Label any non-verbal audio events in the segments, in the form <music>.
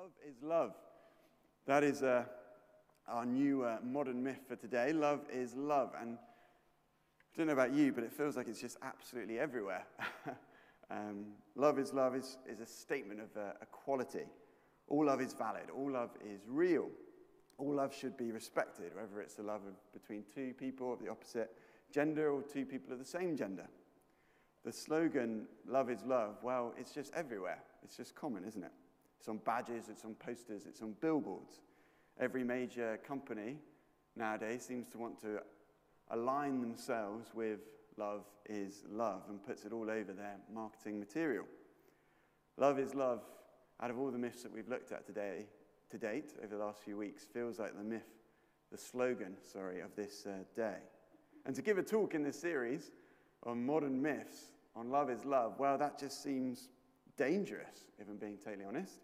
Love is love. That is uh, our new uh, modern myth for today. Love is love. And I don't know about you, but it feels like it's just absolutely everywhere. <laughs> um, love is love is, is a statement of uh, equality. All love is valid, all love is real. All love should be respected, whether it's the love of, between two people of the opposite gender or two people of the same gender. The slogan, love is love, well, it's just everywhere. It's just common, isn't it? It's on badges, it's on posters, it's on billboards. Every major company nowadays seems to want to align themselves with love is love and puts it all over their marketing material. Love is love, out of all the myths that we've looked at today, to date, over the last few weeks, feels like the myth, the slogan, sorry, of this uh, day. And to give a talk in this series on modern myths, on love is love, well, that just seems dangerous, if I'm being totally honest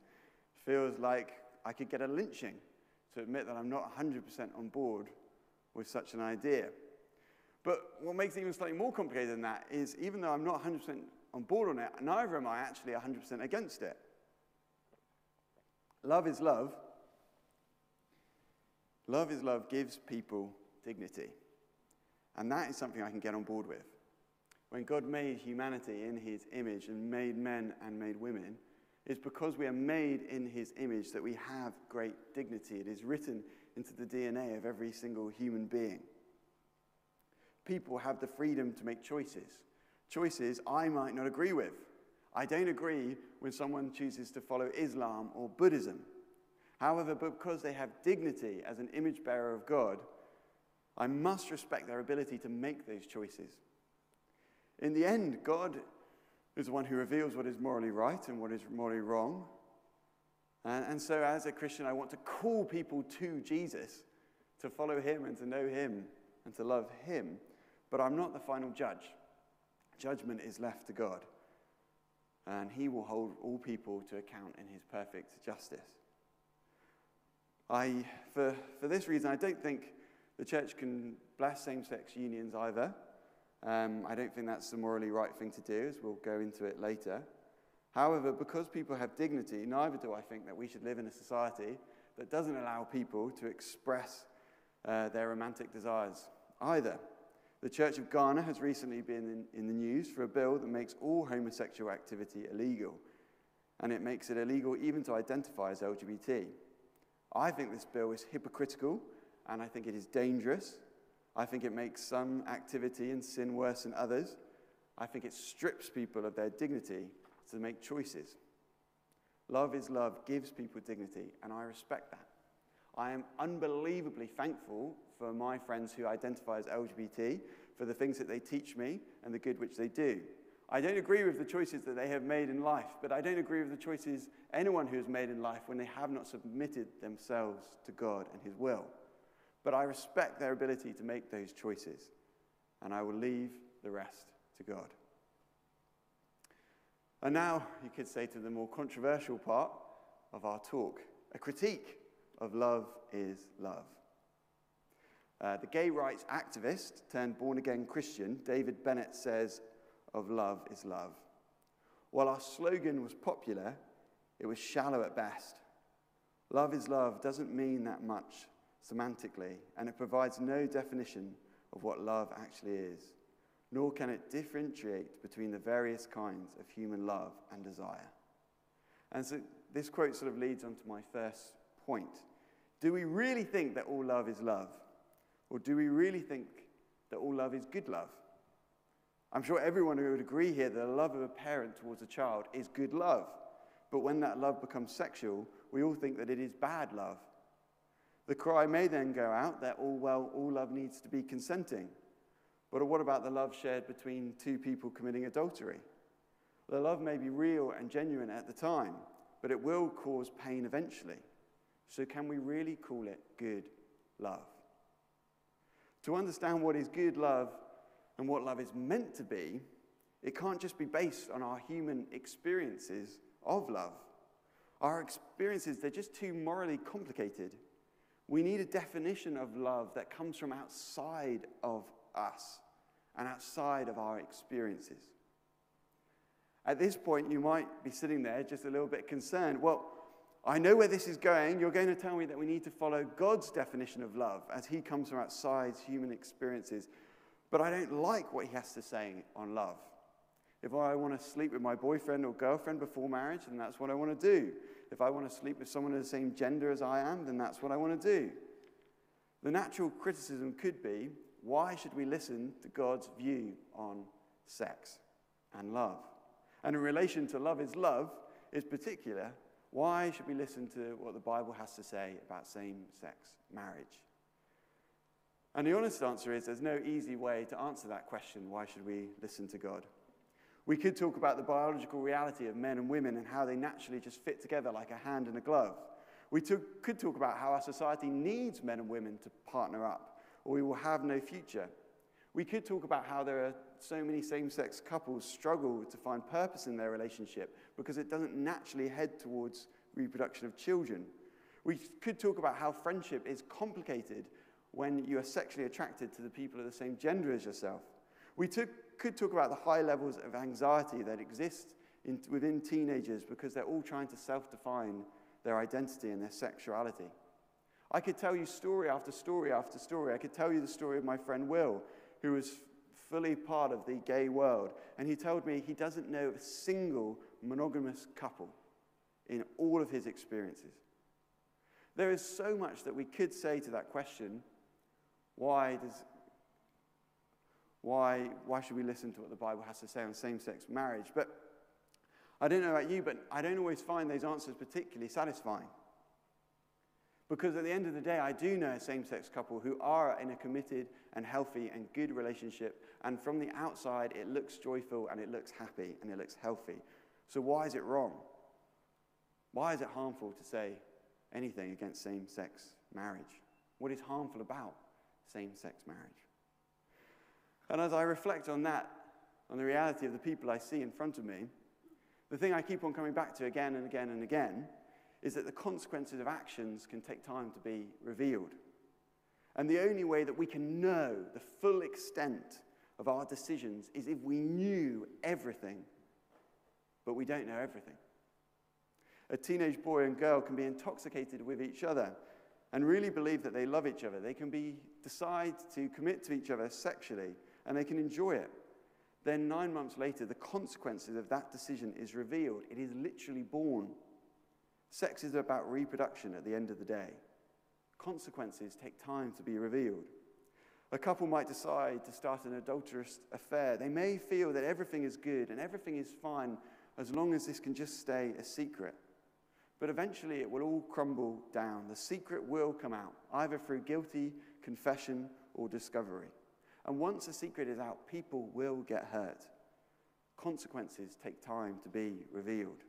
feels like I could get a lynching to admit that I'm not 100% on board with such an idea. But what makes it even slightly more complicated than that is even though I'm not 100% on board on it, neither am I actually 100% against it. Love is love. Love is love gives people dignity. And that is something I can get on board with. When God made humanity in his image and made men and made women, is because we are made in his image that we have great dignity. It is written into the DNA of every single human being. People have the freedom to make choices. Choices I might not agree with. I don't agree when someone chooses to follow Islam or Buddhism. However, because they have dignity as an image bearer of God, I must respect their ability to make those choices. In the end, God is the one who reveals what is morally right and what is morally wrong. And, and so, as a Christian, I want to call people to Jesus, to follow him and to know him and to love him. But I'm not the final judge. Judgment is left to God. And he will hold all people to account in his perfect justice. I, for, for this reason, I don't think the church can bless same sex unions either. Um, I don't think that's the morally right thing to do, as we'll go into it later. However, because people have dignity, neither do I think that we should live in a society that doesn't allow people to express uh, their romantic desires either. The Church of Ghana has recently been in, in the news for a bill that makes all homosexual activity illegal, and it makes it illegal even to identify as LGBT. I think this bill is hypocritical, and I think it is dangerous. I think it makes some activity and sin worse than others. I think it strips people of their dignity to make choices. Love is love, gives people dignity, and I respect that. I am unbelievably thankful for my friends who identify as LGBT, for the things that they teach me and the good which they do. I don't agree with the choices that they have made in life, but I don't agree with the choices anyone who has made in life when they have not submitted themselves to God and His will. But I respect their ability to make those choices, and I will leave the rest to God. And now you could say to the more controversial part of our talk a critique of love is love. Uh, the gay rights activist turned born again Christian, David Bennett says of love is love. While our slogan was popular, it was shallow at best. Love is love doesn't mean that much semantically, and it provides no definition of what love actually is, nor can it differentiate between the various kinds of human love and desire. And so this quote sort of leads on to my first point. Do we really think that all love is love? Or do we really think that all love is good love? I'm sure everyone would agree here that the love of a parent towards a child is good love. But when that love becomes sexual, we all think that it is bad love. The cry may then go out that all well, all love needs to be consenting. But what about the love shared between two people committing adultery? The love may be real and genuine at the time, but it will cause pain eventually. So, can we really call it good love? To understand what is good love and what love is meant to be, it can't just be based on our human experiences of love. Our experiences, they're just too morally complicated we need a definition of love that comes from outside of us and outside of our experiences. At this point, you might be sitting there just a little bit concerned. Well, I know where this is going. You're going to tell me that we need to follow God's definition of love as He comes from outside human experiences. But I don't like what He has to say on love. If I want to sleep with my boyfriend or girlfriend before marriage, then that's what I want to do. If I want to sleep with someone of the same gender as I am, then that's what I want to do. The natural criticism could be why should we listen to God's view on sex and love? And in relation to love is love, is particular, why should we listen to what the Bible has to say about same sex marriage? And the honest answer is there's no easy way to answer that question why should we listen to God? We could talk about the biological reality of men and women and how they naturally just fit together like a hand and a glove. We could talk about how our society needs men and women to partner up, or we will have no future. We could talk about how there are so many same sex couples struggle to find purpose in their relationship because it doesn't naturally head towards reproduction of children. We could talk about how friendship is complicated when you are sexually attracted to the people of the same gender as yourself. We took, could talk about the high levels of anxiety that exist in, within teenagers because they're all trying to self define their identity and their sexuality. I could tell you story after story after story. I could tell you the story of my friend Will, who was fully part of the gay world. And he told me he doesn't know a single monogamous couple in all of his experiences. There is so much that we could say to that question why, does, why, why should we listen to what the Bible has to say on same sex marriage? But I don't know about you, but I don't always find those answers particularly satisfying. Because at the end of the day, I do know a same sex couple who are in a committed and healthy and good relationship. And from the outside, it looks joyful and it looks happy and it looks healthy. So, why is it wrong? Why is it harmful to say anything against same sex marriage? What is harmful about same sex marriage? And as I reflect on that, on the reality of the people I see in front of me, the thing I keep on coming back to again and again and again is that the consequences of actions can take time to be revealed. And the only way that we can know the full extent of our decisions is if we knew everything, but we don't know everything. A teenage boy and girl can be intoxicated with each other and really believe that they love each other. They can be, decide to commit to each other sexually and they can enjoy it. Then, nine months later, the consequences of that decision is revealed. It is literally born. Sex is about reproduction at the end of the day. Consequences take time to be revealed. A couple might decide to start an adulterous affair. They may feel that everything is good and everything is fine as long as this can just stay a secret. But eventually it will all crumble down. The secret will come out, either through guilty confession or discovery. And once a secret is out, people will get hurt. Consequences take time to be revealed.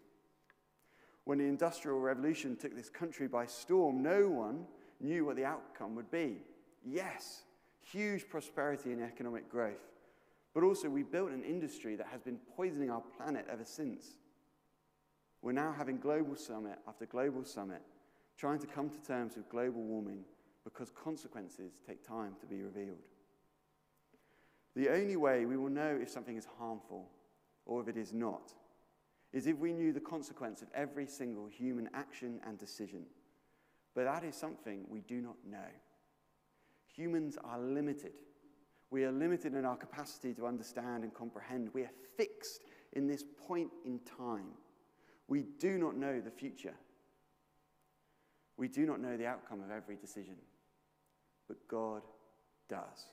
When the Industrial Revolution took this country by storm, no one knew what the outcome would be. Yes, huge prosperity and economic growth. But also, we built an industry that has been poisoning our planet ever since. We're now having global summit after global summit, trying to come to terms with global warming because consequences take time to be revealed. The only way we will know if something is harmful or if it is not is if we knew the consequence of every single human action and decision. But that is something we do not know. Humans are limited. We are limited in our capacity to understand and comprehend. We are fixed in this point in time. We do not know the future. We do not know the outcome of every decision. But God does.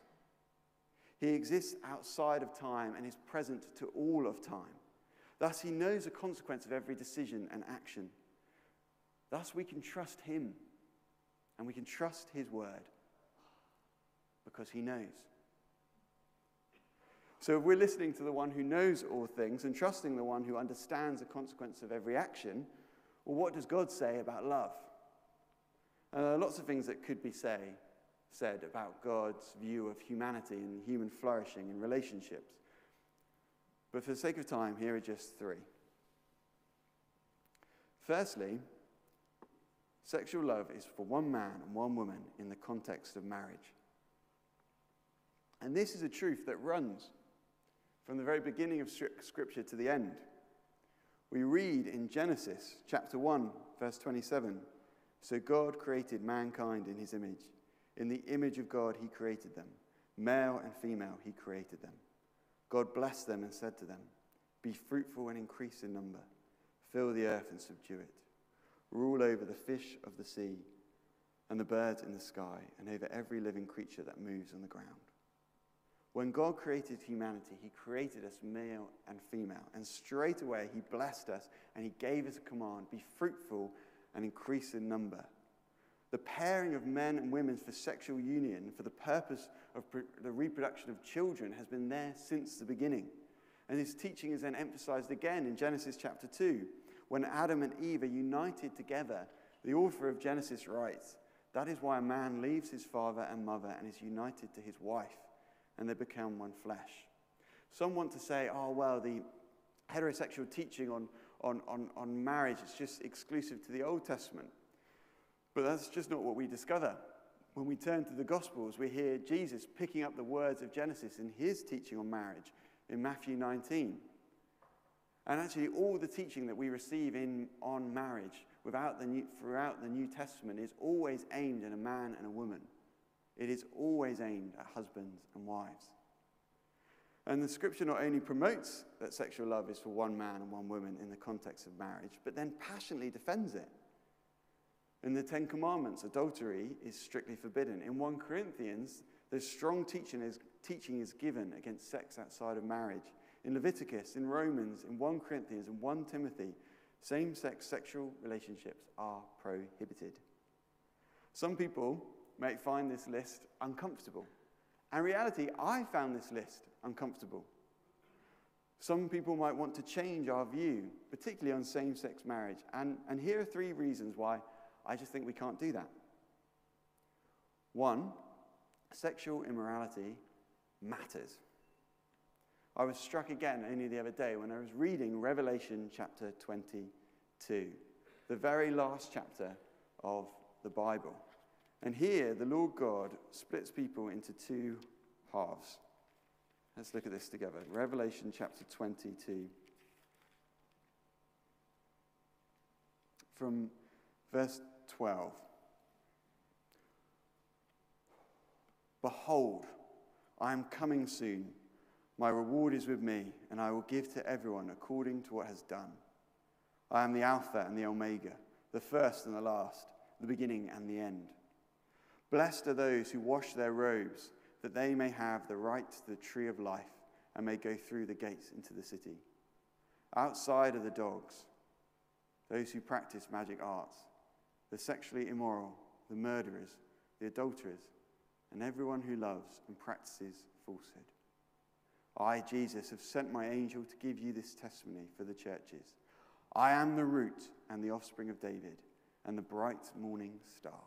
He exists outside of time and is present to all of time. Thus, he knows the consequence of every decision and action. Thus, we can trust him and we can trust his word because he knows. So, if we're listening to the one who knows all things and trusting the one who understands the consequence of every action, well, what does God say about love? Are lots of things that could be say, said about God's view of humanity and human flourishing and relationships. But for the sake of time, here are just three. Firstly, sexual love is for one man and one woman in the context of marriage. And this is a truth that runs from the very beginning of Scripture to the end. We read in Genesis chapter 1, verse 27. So God created mankind in his image. In the image of God, he created them. Male and female, he created them. God blessed them and said to them, Be fruitful and increase in number, fill the earth and subdue it, rule over the fish of the sea and the birds in the sky, and over every living creature that moves on the ground. When God created humanity, He created us male and female. And straight away, He blessed us and He gave us a command be fruitful and increase in number. The pairing of men and women for sexual union for the purpose of the reproduction of children has been there since the beginning. And His teaching is then emphasized again in Genesis chapter 2. When Adam and Eve are united together, the author of Genesis writes, That is why a man leaves his father and mother and is united to his wife and they become one flesh. Some want to say, oh, well, the heterosexual teaching on, on, on, on marriage is just exclusive to the Old Testament. But that's just not what we discover. When we turn to the Gospels, we hear Jesus picking up the words of Genesis in his teaching on marriage in Matthew 19. And actually, all the teaching that we receive in, on marriage without the new, throughout the New Testament is always aimed at a man and a woman. It is always aimed at husbands and wives. And the scripture not only promotes that sexual love is for one man and one woman in the context of marriage, but then passionately defends it. In the Ten Commandments, adultery is strictly forbidden. In 1 Corinthians, there's strong teaching is, teaching is given against sex outside of marriage. In Leviticus, in Romans, in 1 Corinthians, and 1 Timothy, same sex sexual relationships are prohibited. Some people may find this list uncomfortable. In reality, I found this list uncomfortable. Some people might want to change our view, particularly on same sex marriage. And, and here are three reasons why I just think we can't do that. One, sexual immorality matters. I was struck again only the other day when I was reading Revelation chapter 22, the very last chapter of the Bible. And here, the Lord God splits people into two halves. Let's look at this together. Revelation chapter 22. From verse 12. Behold, I am coming soon. My reward is with me, and I will give to everyone according to what has done. I am the Alpha and the Omega, the first and the last, the beginning and the end. Blessed are those who wash their robes, that they may have the right to the tree of life and may go through the gates into the city. Outside are the dogs, those who practice magic arts, the sexually immoral, the murderers, the adulterers, and everyone who loves and practices falsehood. I, Jesus, have sent my angel to give you this testimony for the churches. I am the root and the offspring of David, and the bright morning star.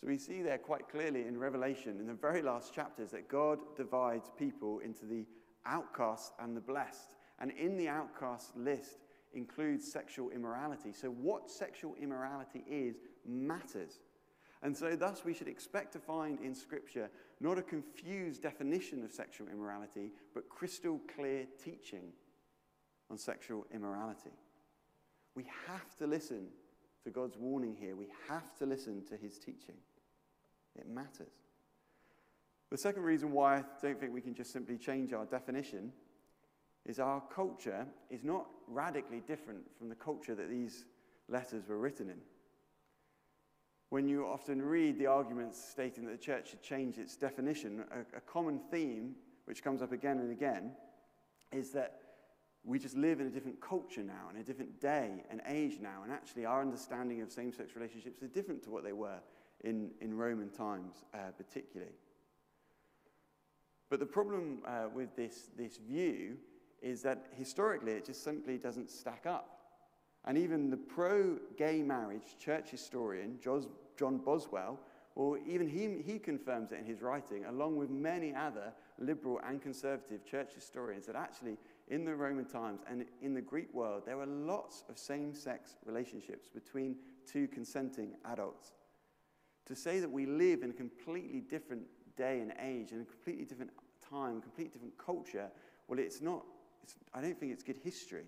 So we see there quite clearly in Revelation, in the very last chapters, that God divides people into the outcasts and the blessed. And in the outcast list includes sexual immorality. So what sexual immorality is matters. And so, thus, we should expect to find in Scripture not a confused definition of sexual immorality, but crystal clear teaching on sexual immorality. We have to listen to God's warning here. We have to listen to his teaching. It matters. The second reason why I don't think we can just simply change our definition is our culture is not radically different from the culture that these letters were written in. When you often read the arguments stating that the church should change its definition, a, a common theme which comes up again and again is that we just live in a different culture now, in a different day and age now, and actually our understanding of same sex relationships is different to what they were in, in Roman times, uh, particularly. But the problem uh, with this, this view is that historically it just simply doesn't stack up. And even the pro gay marriage church historian, John Boswell, or even he, he confirms it in his writing, along with many other liberal and conservative church historians, that actually in the Roman times and in the Greek world, there were lots of same sex relationships between two consenting adults. To say that we live in a completely different day and age, in a completely different time, completely different culture, well, it's not, I don't think it's good history.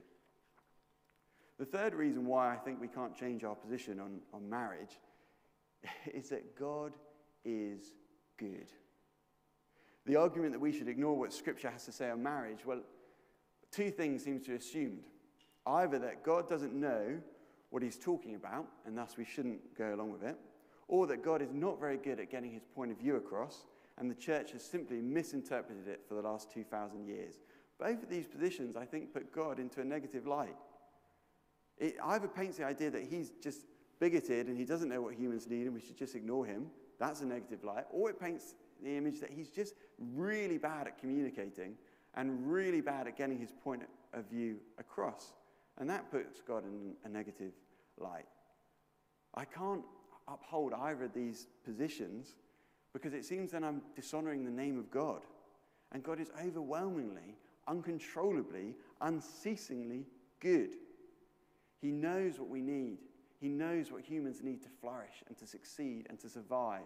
The third reason why I think we can't change our position on, on marriage <laughs> is that God is good. The argument that we should ignore what Scripture has to say on marriage, well, two things seem to be assumed. Either that God doesn't know what he's talking about, and thus we shouldn't go along with it, or that God is not very good at getting his point of view across, and the church has simply misinterpreted it for the last 2,000 years. Both of these positions, I think, put God into a negative light. It either paints the idea that he's just bigoted and he doesn't know what humans need and we should just ignore him. That's a negative light. Or it paints the image that he's just really bad at communicating and really bad at getting his point of view across. And that puts God in a negative light. I can't uphold either of these positions because it seems that I'm dishonoring the name of God. And God is overwhelmingly, uncontrollably, unceasingly good. He knows what we need. He knows what humans need to flourish and to succeed and to survive.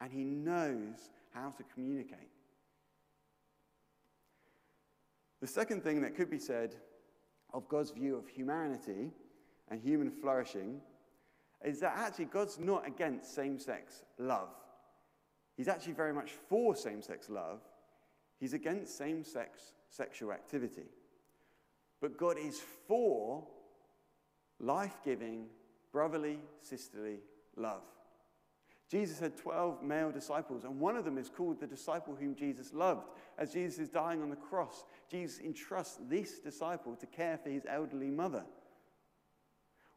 And He knows how to communicate. The second thing that could be said of God's view of humanity and human flourishing is that actually God's not against same sex love. He's actually very much for same sex love. He's against same sex sexual activity. But God is for life giving, brotherly, sisterly love. Jesus had 12 male disciples, and one of them is called the disciple whom Jesus loved. As Jesus is dying on the cross, Jesus entrusts this disciple to care for his elderly mother.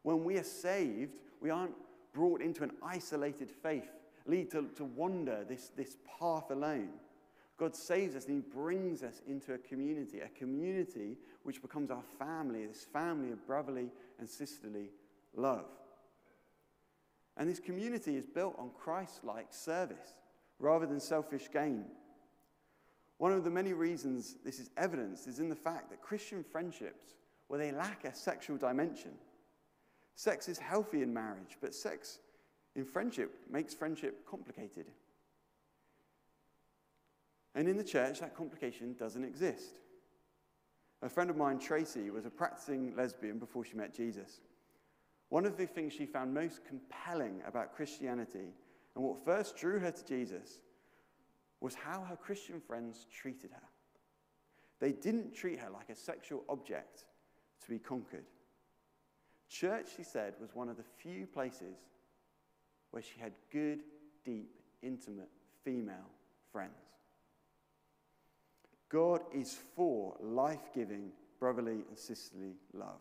When we are saved, we aren't brought into an isolated faith, lead to, to wander this, this path alone. God saves us and He brings us into a community, a community which becomes our family, this family of brotherly and sisterly love. And this community is built on Christ like service rather than selfish gain. One of the many reasons this is evidenced is in the fact that Christian friendships, where they lack a sexual dimension, sex is healthy in marriage, but sex in friendship makes friendship complicated. And in the church, that complication doesn't exist. A friend of mine, Tracy, was a practicing lesbian before she met Jesus. One of the things she found most compelling about Christianity and what first drew her to Jesus was how her Christian friends treated her. They didn't treat her like a sexual object to be conquered. Church, she said, was one of the few places where she had good, deep, intimate female friends. God is for life giving, brotherly, and sisterly love.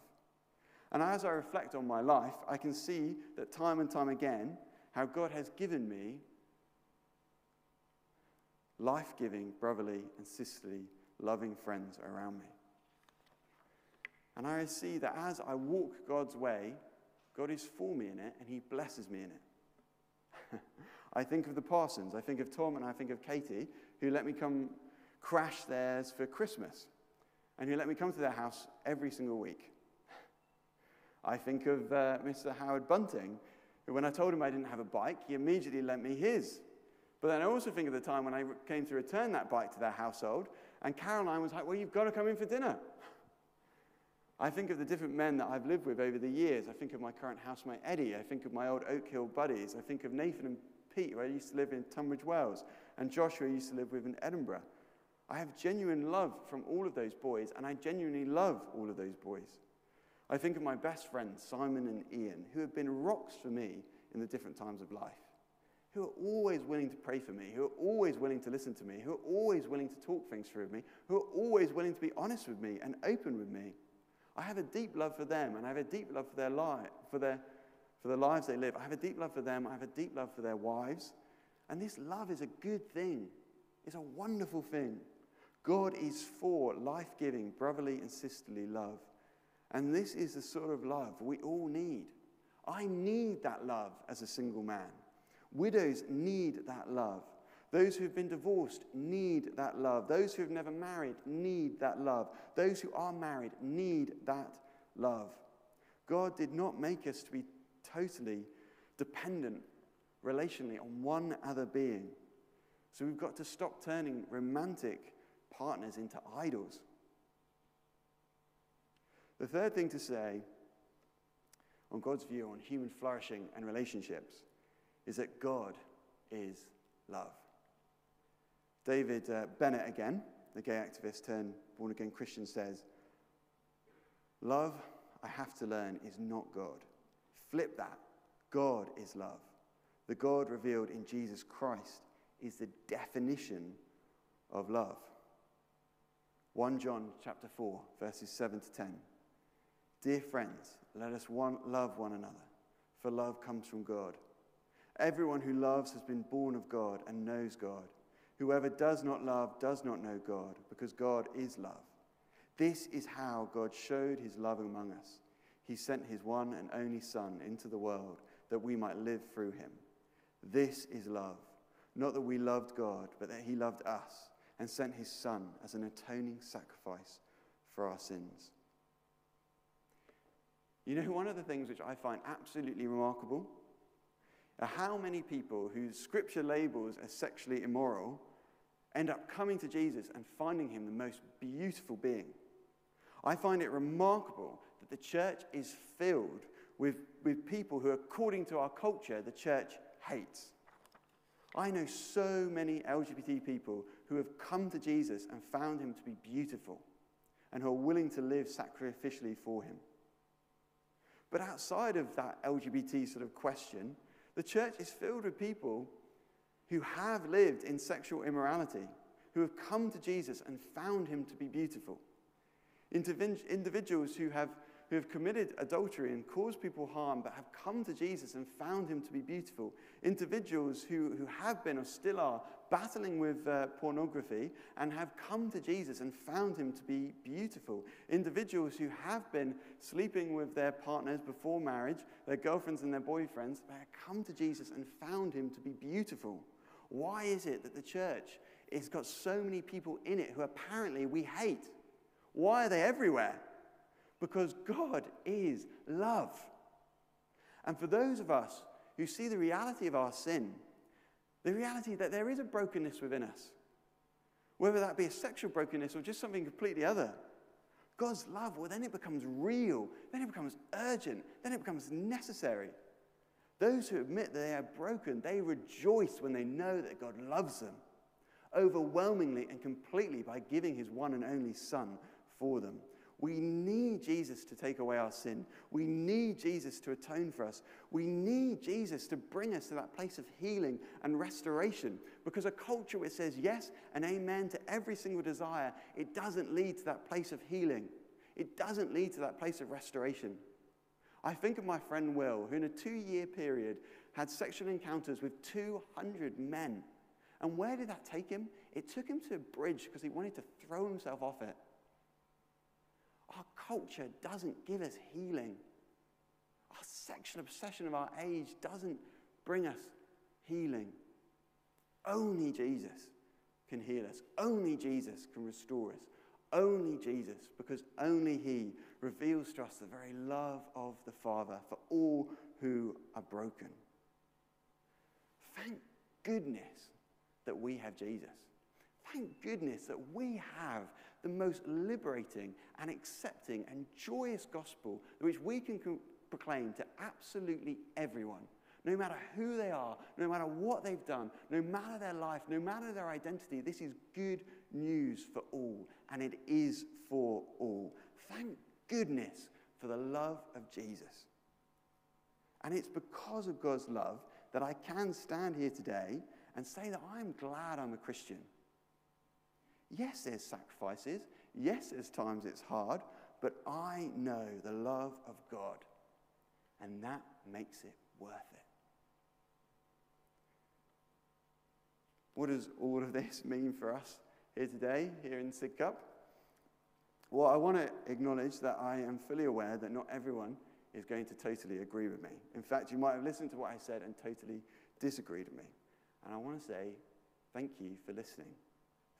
And as I reflect on my life, I can see that time and time again, how God has given me life giving, brotherly, and sisterly, loving friends around me. And I see that as I walk God's way, God is for me in it and He blesses me in it. <laughs> I think of the Parsons, I think of Tom, and I think of Katie, who let me come crash theirs for Christmas, and he let me come to their house every single week. I think of uh, Mr. Howard Bunting, who, when I told him I didn't have a bike, he immediately lent me his. But then I also think of the time when I came to return that bike to their household, and Caroline was like, Well, you've got to come in for dinner. I think of the different men that I've lived with over the years. I think of my current housemate Eddie. I think of my old Oak Hill buddies. I think of Nathan and Pete, who I used to live in Tunbridge Wells, and Joshua, I used to live with in Edinburgh. I have genuine love from all of those boys, and I genuinely love all of those boys. I think of my best friends, Simon and Ian, who have been rocks for me in the different times of life, who are always willing to pray for me, who are always willing to listen to me, who are always willing to talk things through with me, who are always willing to be honest with me and open with me. I have a deep love for them, and I have a deep love for their life, for their, for the lives they live. I have a deep love for them. I have a deep love for their wives. And this love is a good thing. It's a wonderful thing. God is for life giving, brotherly, and sisterly love. And this is the sort of love we all need. I need that love as a single man. Widows need that love. Those who have been divorced need that love. Those who have never married need that love. Those who are married need that love. God did not make us to be totally dependent relationally on one other being. So we've got to stop turning romantic partners into idols. The third thing to say on God's view on human flourishing and relationships is that God is love. David uh, Bennett, again, the gay activist turned born again Christian, says, Love, I have to learn, is not God. Flip that. God is love. The God revealed in Jesus Christ is the definition of love. 1 John chapter 4 verses 7 to 10. Dear friends, let us one, love one another, for love comes from God. Everyone who loves has been born of God and knows God. Whoever does not love does not know God, because God is love. This is how God showed his love among us. He sent his one and only Son into the world that we might live through him. This is love. Not that we loved God, but that he loved us and sent his Son as an atoning sacrifice for our sins. You know, one of the things which I find absolutely remarkable are how many people whose scripture labels as sexually immoral end up coming to Jesus and finding him the most beautiful being. I find it remarkable that the church is filled with, with people who, according to our culture, the church hates. I know so many LGBT people who have come to Jesus and found him to be beautiful and who are willing to live sacrificially for him. But outside of that LGBT sort of question, the church is filled with people who have lived in sexual immorality, who have come to Jesus and found him to be beautiful. Individuals who have who have committed adultery and caused people harm, but have come to Jesus and found him to be beautiful. Individuals who, who have been or still are battling with uh, pornography and have come to Jesus and found him to be beautiful. Individuals who have been sleeping with their partners before marriage, their girlfriends and their boyfriends, but have come to Jesus and found him to be beautiful. Why is it that the church has got so many people in it who apparently we hate? Why are they everywhere? Because God is love. And for those of us who see the reality of our sin, the reality that there is a brokenness within us, whether that be a sexual brokenness or just something completely other, God's love, well, then it becomes real, then it becomes urgent, then it becomes necessary. Those who admit that they are broken, they rejoice when they know that God loves them overwhelmingly and completely by giving his one and only Son for them. We need Jesus to take away our sin. We need Jesus to atone for us. We need Jesus to bring us to that place of healing and restoration. Because a culture which says yes and amen to every single desire, it doesn't lead to that place of healing. It doesn't lead to that place of restoration. I think of my friend Will, who in a two year period had sexual encounters with 200 men. And where did that take him? It took him to a bridge because he wanted to throw himself off it. Culture doesn't give us healing. Our sexual obsession of our age doesn't bring us healing. Only Jesus can heal us. Only Jesus can restore us. Only Jesus, because only He reveals to us the very love of the Father for all who are broken. Thank goodness that we have Jesus. Thank goodness that we have the most liberating and accepting and joyous gospel which we can proclaim to absolutely everyone. No matter who they are, no matter what they've done, no matter their life, no matter their identity, this is good news for all, and it is for all. Thank goodness for the love of Jesus. And it's because of God's love that I can stand here today and say that I'm glad I'm a Christian. Yes, there's sacrifices. Yes, there's times it's hard, but I know the love of God, and that makes it worth it. What does all of this mean for us here today, here in Sidcup? Well, I want to acknowledge that I am fully aware that not everyone is going to totally agree with me. In fact, you might have listened to what I said and totally disagreed with me. And I want to say thank you for listening.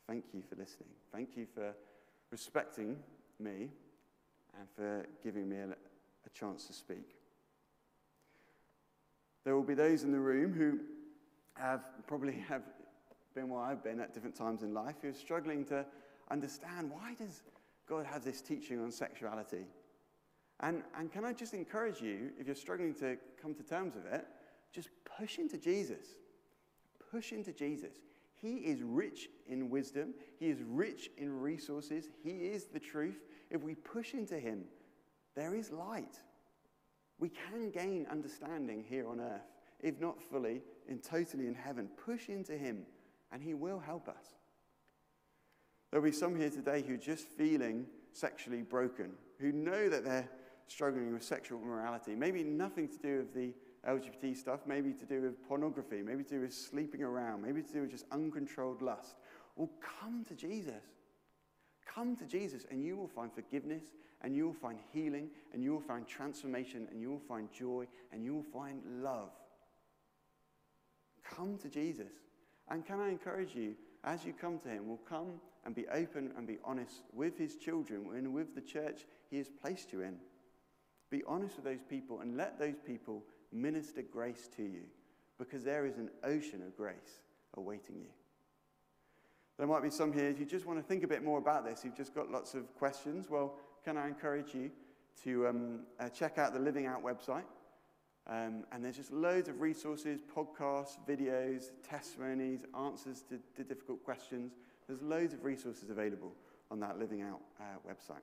Thank you for listening. Thank you for respecting me and for giving me a, a chance to speak. There will be those in the room who have probably have been where I've been at different times in life who are struggling to understand why does God have this teaching on sexuality? And, and can I just encourage you, if you're struggling to come to terms with it, just push into Jesus. Push into Jesus. He is rich in wisdom, He is rich in resources, He is the truth. If we push into Him, there is light. We can gain understanding here on earth, if not fully, in totally in heaven. Push into Him, and He will help us. There'll be some here today who are just feeling sexually broken, who know that they're struggling with sexual immorality. Maybe nothing to do with the LGBT stuff, maybe to do with pornography, maybe to do with sleeping around, maybe to do with just uncontrolled lust. Well, come to Jesus. Come to Jesus, and you will find forgiveness, and you will find healing, and you will find transformation, and you will find joy, and you will find love. Come to Jesus. And can I encourage you, as you come to Him, will come and be open and be honest with His children and with the church He has placed you in. Be honest with those people and let those people minister grace to you because there is an ocean of grace awaiting you. There might be some here, if you just want to think a bit more about this, you've just got lots of questions. Well, can I encourage you to um, uh, check out the Living Out website? Um, and there's just loads of resources, podcasts, videos, testimonies, answers to, to difficult questions. There's loads of resources available on that Living Out uh, website.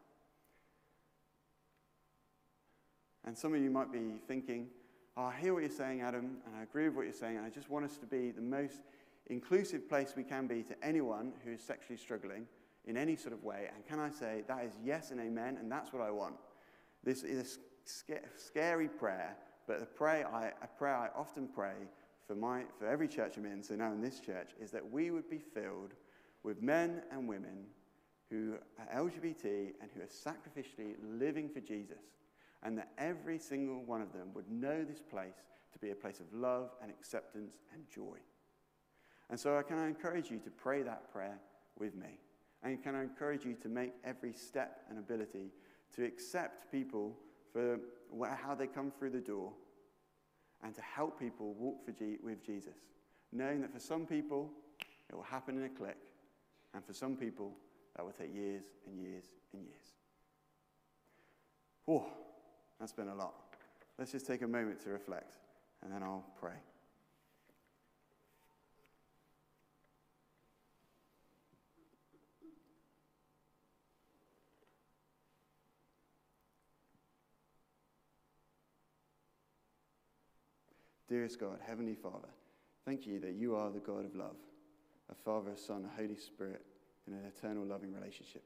And some of you might be thinking, I hear what you're saying, Adam, and I agree with what you're saying, and I just want us to be the most inclusive place we can be to anyone who is sexually struggling in any sort of way. And can I say, that is yes and amen, and that's what I want. This is a scary prayer, but a prayer I, a prayer I often pray for, my, for every church I'm in, so now in this church, is that we would be filled with men and women who are LGBT and who are sacrificially living for Jesus and that every single one of them would know this place to be a place of love and acceptance and joy. And so, I can I encourage you to pray that prayer with me? And can I encourage you to make every step and ability to accept people for how they come through the door and to help people walk G- with Jesus, knowing that for some people it will happen in a click, and for some people that will take years and years and years. Oh, that's been a lot. Let's just take a moment to reflect, and then I'll pray. Dearest God, Heavenly Father, thank you that you are the God of love, a Father, a Son, a Holy Spirit, in an eternal loving relationship.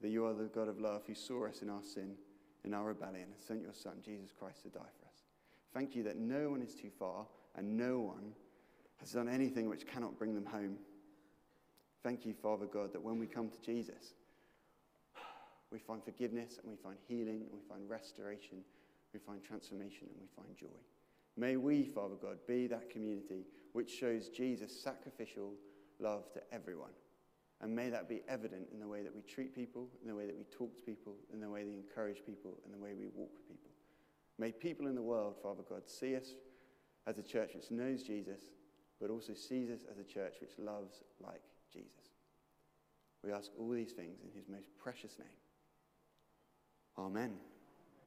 That you are the God of love who saw us in our sin in our rebellion and sent your Son, Jesus Christ, to die for us. Thank you that no one is too far and no one has done anything which cannot bring them home. Thank you, Father God, that when we come to Jesus, we find forgiveness and we find healing and we find restoration, we find transformation and we find joy. May we, Father God, be that community which shows Jesus' sacrificial love to everyone. And may that be evident in the way that we treat people, in the way that we talk to people, in the way we encourage people, in the way we walk with people. May people in the world, Father God, see us as a church which knows Jesus, but also sees us as a church which loves like Jesus. We ask all these things in his most precious name. Amen.